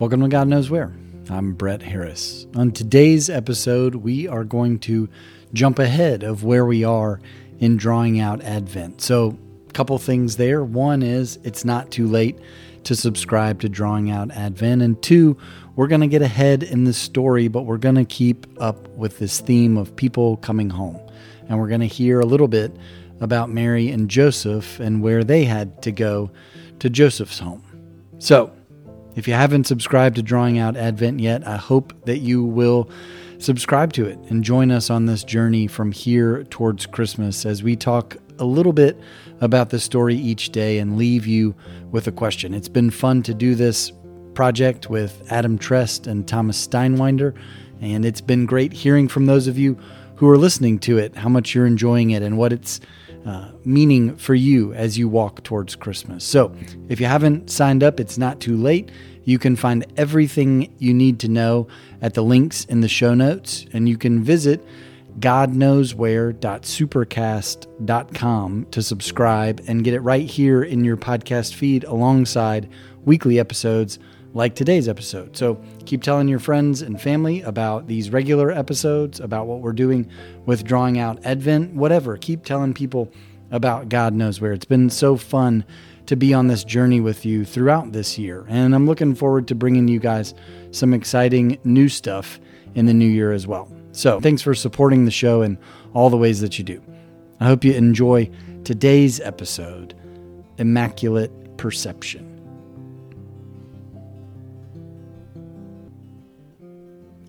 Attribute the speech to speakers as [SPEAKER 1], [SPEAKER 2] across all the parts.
[SPEAKER 1] Welcome to God Knows Where. I'm Brett Harris. On today's episode, we are going to jump ahead of where we are in drawing out Advent. So, a couple things there. One is it's not too late to subscribe to Drawing Out Advent. And two, we're going to get ahead in the story, but we're going to keep up with this theme of people coming home. And we're going to hear a little bit about Mary and Joseph and where they had to go to Joseph's home. So, if you haven't subscribed to Drawing Out Advent yet, I hope that you will subscribe to it and join us on this journey from here towards Christmas as we talk a little bit about the story each day and leave you with a question. It's been fun to do this project with Adam Trest and Thomas Steinwinder, and it's been great hearing from those of you who are listening to it, how much you're enjoying it, and what it's uh, meaning for you as you walk towards Christmas. So, if you haven't signed up, it's not too late. You can find everything you need to know at the links in the show notes, and you can visit godknowswhere.supercast.com to subscribe and get it right here in your podcast feed alongside weekly episodes like today's episode. So keep telling your friends and family about these regular episodes, about what we're doing with drawing out Advent, whatever. Keep telling people about God knows where. It's been so fun to be on this journey with you throughout this year. And I'm looking forward to bringing you guys some exciting new stuff in the new year as well. So thanks for supporting the show in all the ways that you do. I hope you enjoy today's episode Immaculate Perception.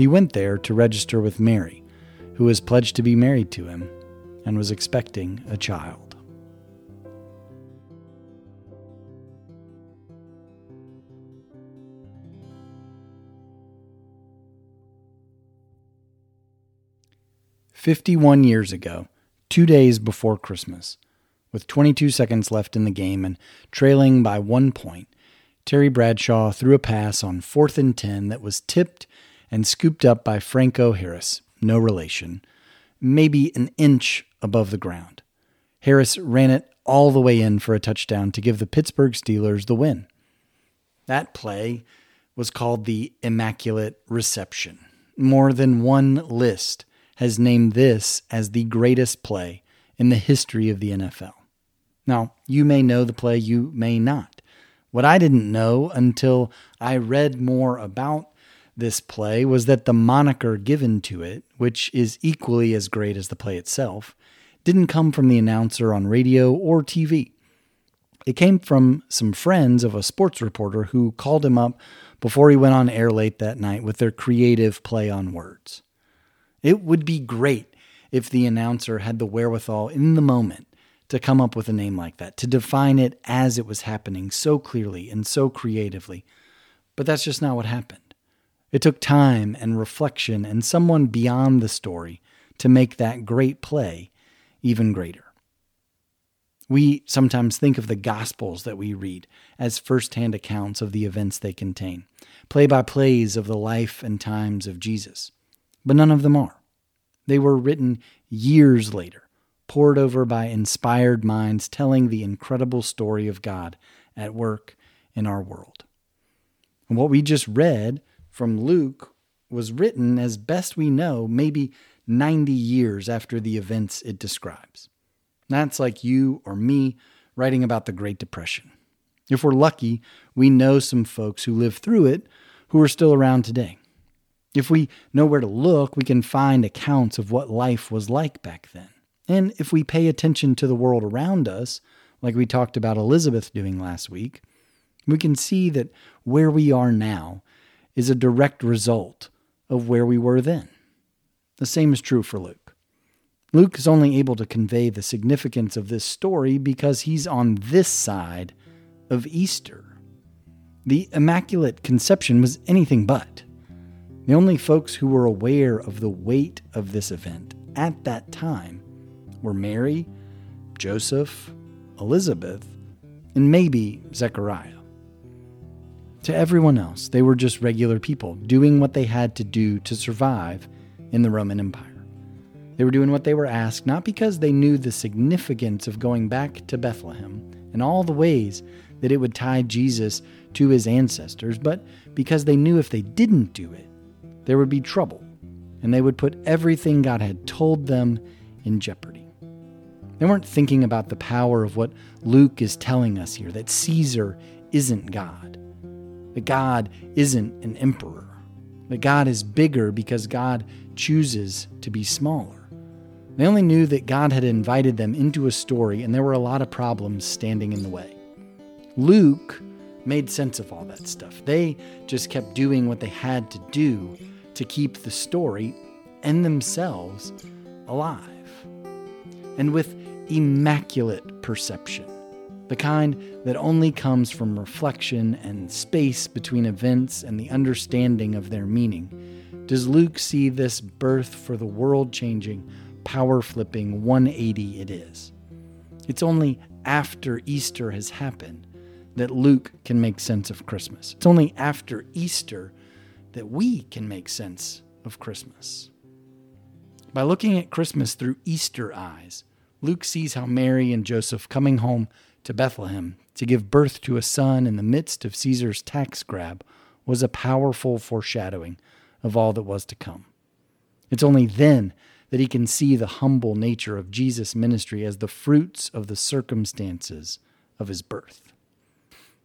[SPEAKER 1] He went there to register with Mary, who was pledged to be married to him and was expecting a child. Fifty-one years ago, two days before Christmas, with 22 seconds left in the game and trailing by one point, Terry Bradshaw threw a pass on fourth and 10 that was tipped and scooped up by Franco Harris, no relation, maybe an inch above the ground. Harris ran it all the way in for a touchdown to give the Pittsburgh Steelers the win. That play was called the Immaculate Reception. More than one list has named this as the greatest play in the history of the NFL. Now, you may know the play, you may not. What I didn't know until I read more about this play was that the moniker given to it, which is equally as great as the play itself, didn't come from the announcer on radio or TV. It came from some friends of a sports reporter who called him up before he went on air late that night with their creative play on words. It would be great if the announcer had the wherewithal in the moment to come up with a name like that, to define it as it was happening so clearly and so creatively. But that's just not what happened. It took time and reflection and someone beyond the story to make that great play even greater. We sometimes think of the Gospels that we read as firsthand accounts of the events they contain, play by plays of the life and times of Jesus. But none of them are. They were written years later, pored over by inspired minds telling the incredible story of God at work in our world. And what we just read from Luke was written, as best we know, maybe 90 years after the events it describes. That's like you or me writing about the Great Depression. If we're lucky, we know some folks who lived through it who are still around today. If we know where to look, we can find accounts of what life was like back then. And if we pay attention to the world around us, like we talked about Elizabeth doing last week, we can see that where we are now is a direct result of where we were then. The same is true for Luke. Luke is only able to convey the significance of this story because he's on this side of Easter. The Immaculate Conception was anything but. The only folks who were aware of the weight of this event at that time were Mary, Joseph, Elizabeth, and maybe Zechariah. To everyone else, they were just regular people doing what they had to do to survive in the Roman Empire. They were doing what they were asked not because they knew the significance of going back to Bethlehem and all the ways that it would tie Jesus to his ancestors, but because they knew if they didn't do it, there would be trouble and they would put everything God had told them in jeopardy. They weren't thinking about the power of what Luke is telling us here that Caesar isn't God, that God isn't an emperor, that God is bigger because God chooses to be smaller. They only knew that God had invited them into a story and there were a lot of problems standing in the way. Luke made sense of all that stuff. They just kept doing what they had to do to keep the story and themselves alive. And with immaculate perception, the kind that only comes from reflection and space between events and the understanding of their meaning, does Luke see this birth for the world changing, power flipping 180 it is. It's only after Easter has happened that Luke can make sense of Christmas. It's only after Easter that we can make sense of Christmas. By looking at Christmas through Easter eyes, Luke sees how Mary and Joseph coming home to Bethlehem to give birth to a son in the midst of Caesar's tax grab was a powerful foreshadowing of all that was to come. It's only then that he can see the humble nature of Jesus' ministry as the fruits of the circumstances of his birth.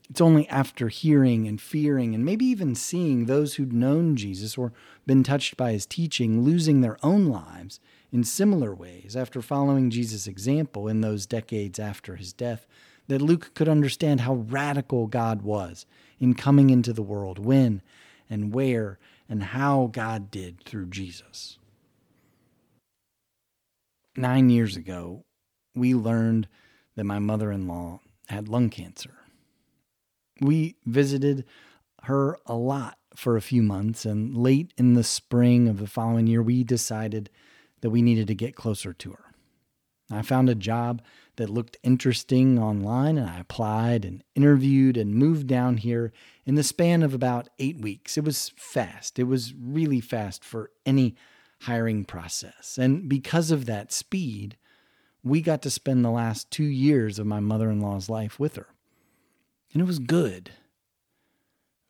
[SPEAKER 1] It's only after hearing and fearing and maybe even seeing those who'd known Jesus or been touched by his teaching losing their own lives in similar ways after following Jesus' example in those decades after his death that Luke could understand how radical God was in coming into the world, when and where and how God did through Jesus. Nine years ago, we learned that my mother in law had lung cancer. We visited her a lot for a few months, and late in the spring of the following year, we decided that we needed to get closer to her. I found a job that looked interesting online, and I applied and interviewed and moved down here in the span of about eight weeks. It was fast, it was really fast for any hiring process. And because of that speed, we got to spend the last two years of my mother in law's life with her. And it was good.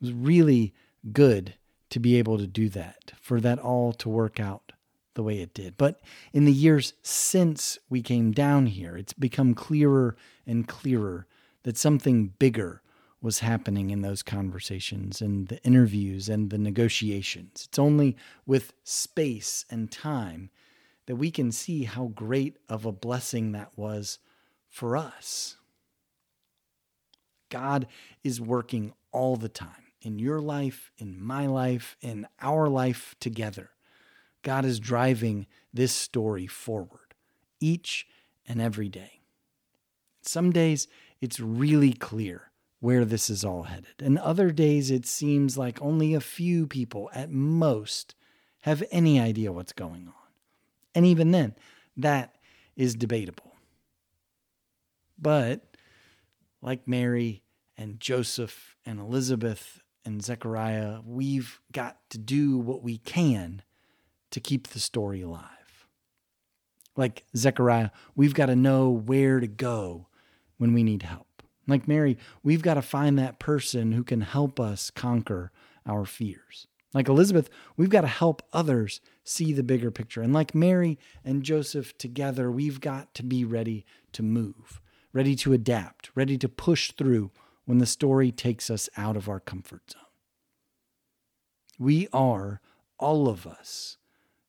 [SPEAKER 1] It was really good to be able to do that, for that all to work out the way it did. But in the years since we came down here, it's become clearer and clearer that something bigger was happening in those conversations and the interviews and the negotiations. It's only with space and time that we can see how great of a blessing that was for us. God is working all the time in your life, in my life, in our life together. God is driving this story forward each and every day. Some days it's really clear where this is all headed, and other days it seems like only a few people at most have any idea what's going on. And even then, that is debatable. But like Mary and Joseph and Elizabeth and Zechariah, we've got to do what we can to keep the story alive. Like Zechariah, we've got to know where to go when we need help. Like Mary, we've got to find that person who can help us conquer our fears. Like Elizabeth, we've got to help others see the bigger picture. And like Mary and Joseph together, we've got to be ready to move ready to adapt, ready to push through when the story takes us out of our comfort zone. We are, all of us,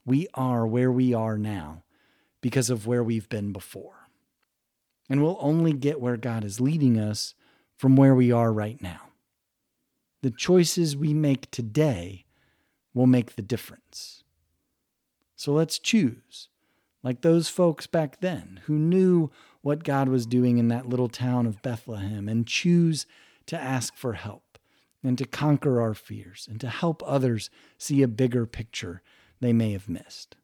[SPEAKER 1] we are where we are now because of where we've been before. And we'll only get where God is leading us from where we are right now. The choices we make today will make the difference. So let's choose, like those folks back then who knew what God was doing in that little town of Bethlehem and choose to ask for help and to conquer our fears and to help others see a bigger picture they may have missed.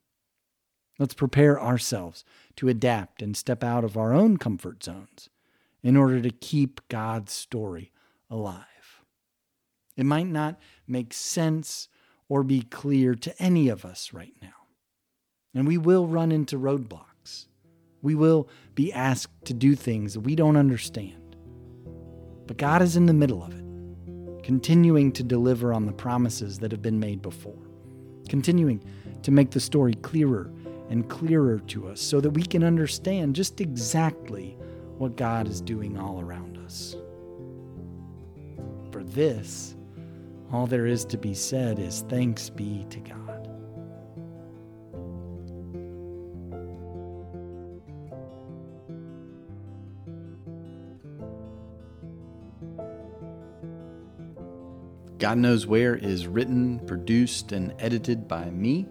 [SPEAKER 1] Let's prepare ourselves to adapt and step out of our own comfort zones in order to keep God's story alive. It might not make sense or be clear to any of us right now. And we will run into roadblocks. We will be asked to do things that we don't understand. But God is in the middle of it, continuing to deliver on the promises that have been made before, continuing to make the story clearer and clearer to us so that we can understand just exactly what God is doing all around us. For this, all there is to be said is thanks be to God. God Knows Where is written, produced, and edited by me,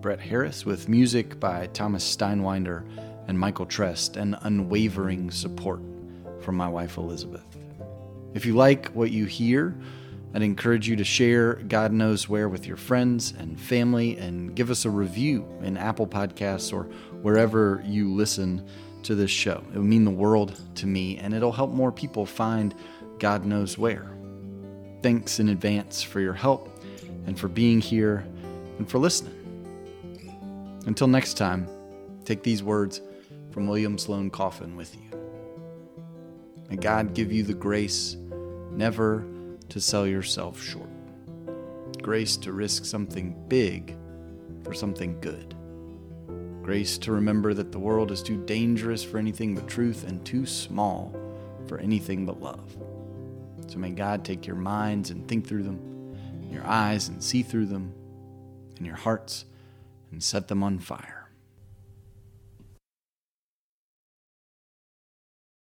[SPEAKER 1] Brett Harris, with music by Thomas Steinwinder and Michael Trest, and unwavering support from my wife Elizabeth. If you like what you hear, I'd encourage you to share God Knows Where with your friends and family and give us a review in Apple Podcasts or wherever you listen to this show. It would mean the world to me and it'll help more people find God Knows Where. Thanks in advance for your help and for being here and for listening. Until next time, take these words from William Sloane Coffin with you. May God give you the grace never to sell yourself short, grace to risk something big for something good, grace to remember that the world is too dangerous for anything but truth and too small for anything but love. So may God take your minds and think through them, your eyes and see through them, and your hearts and set them on fire.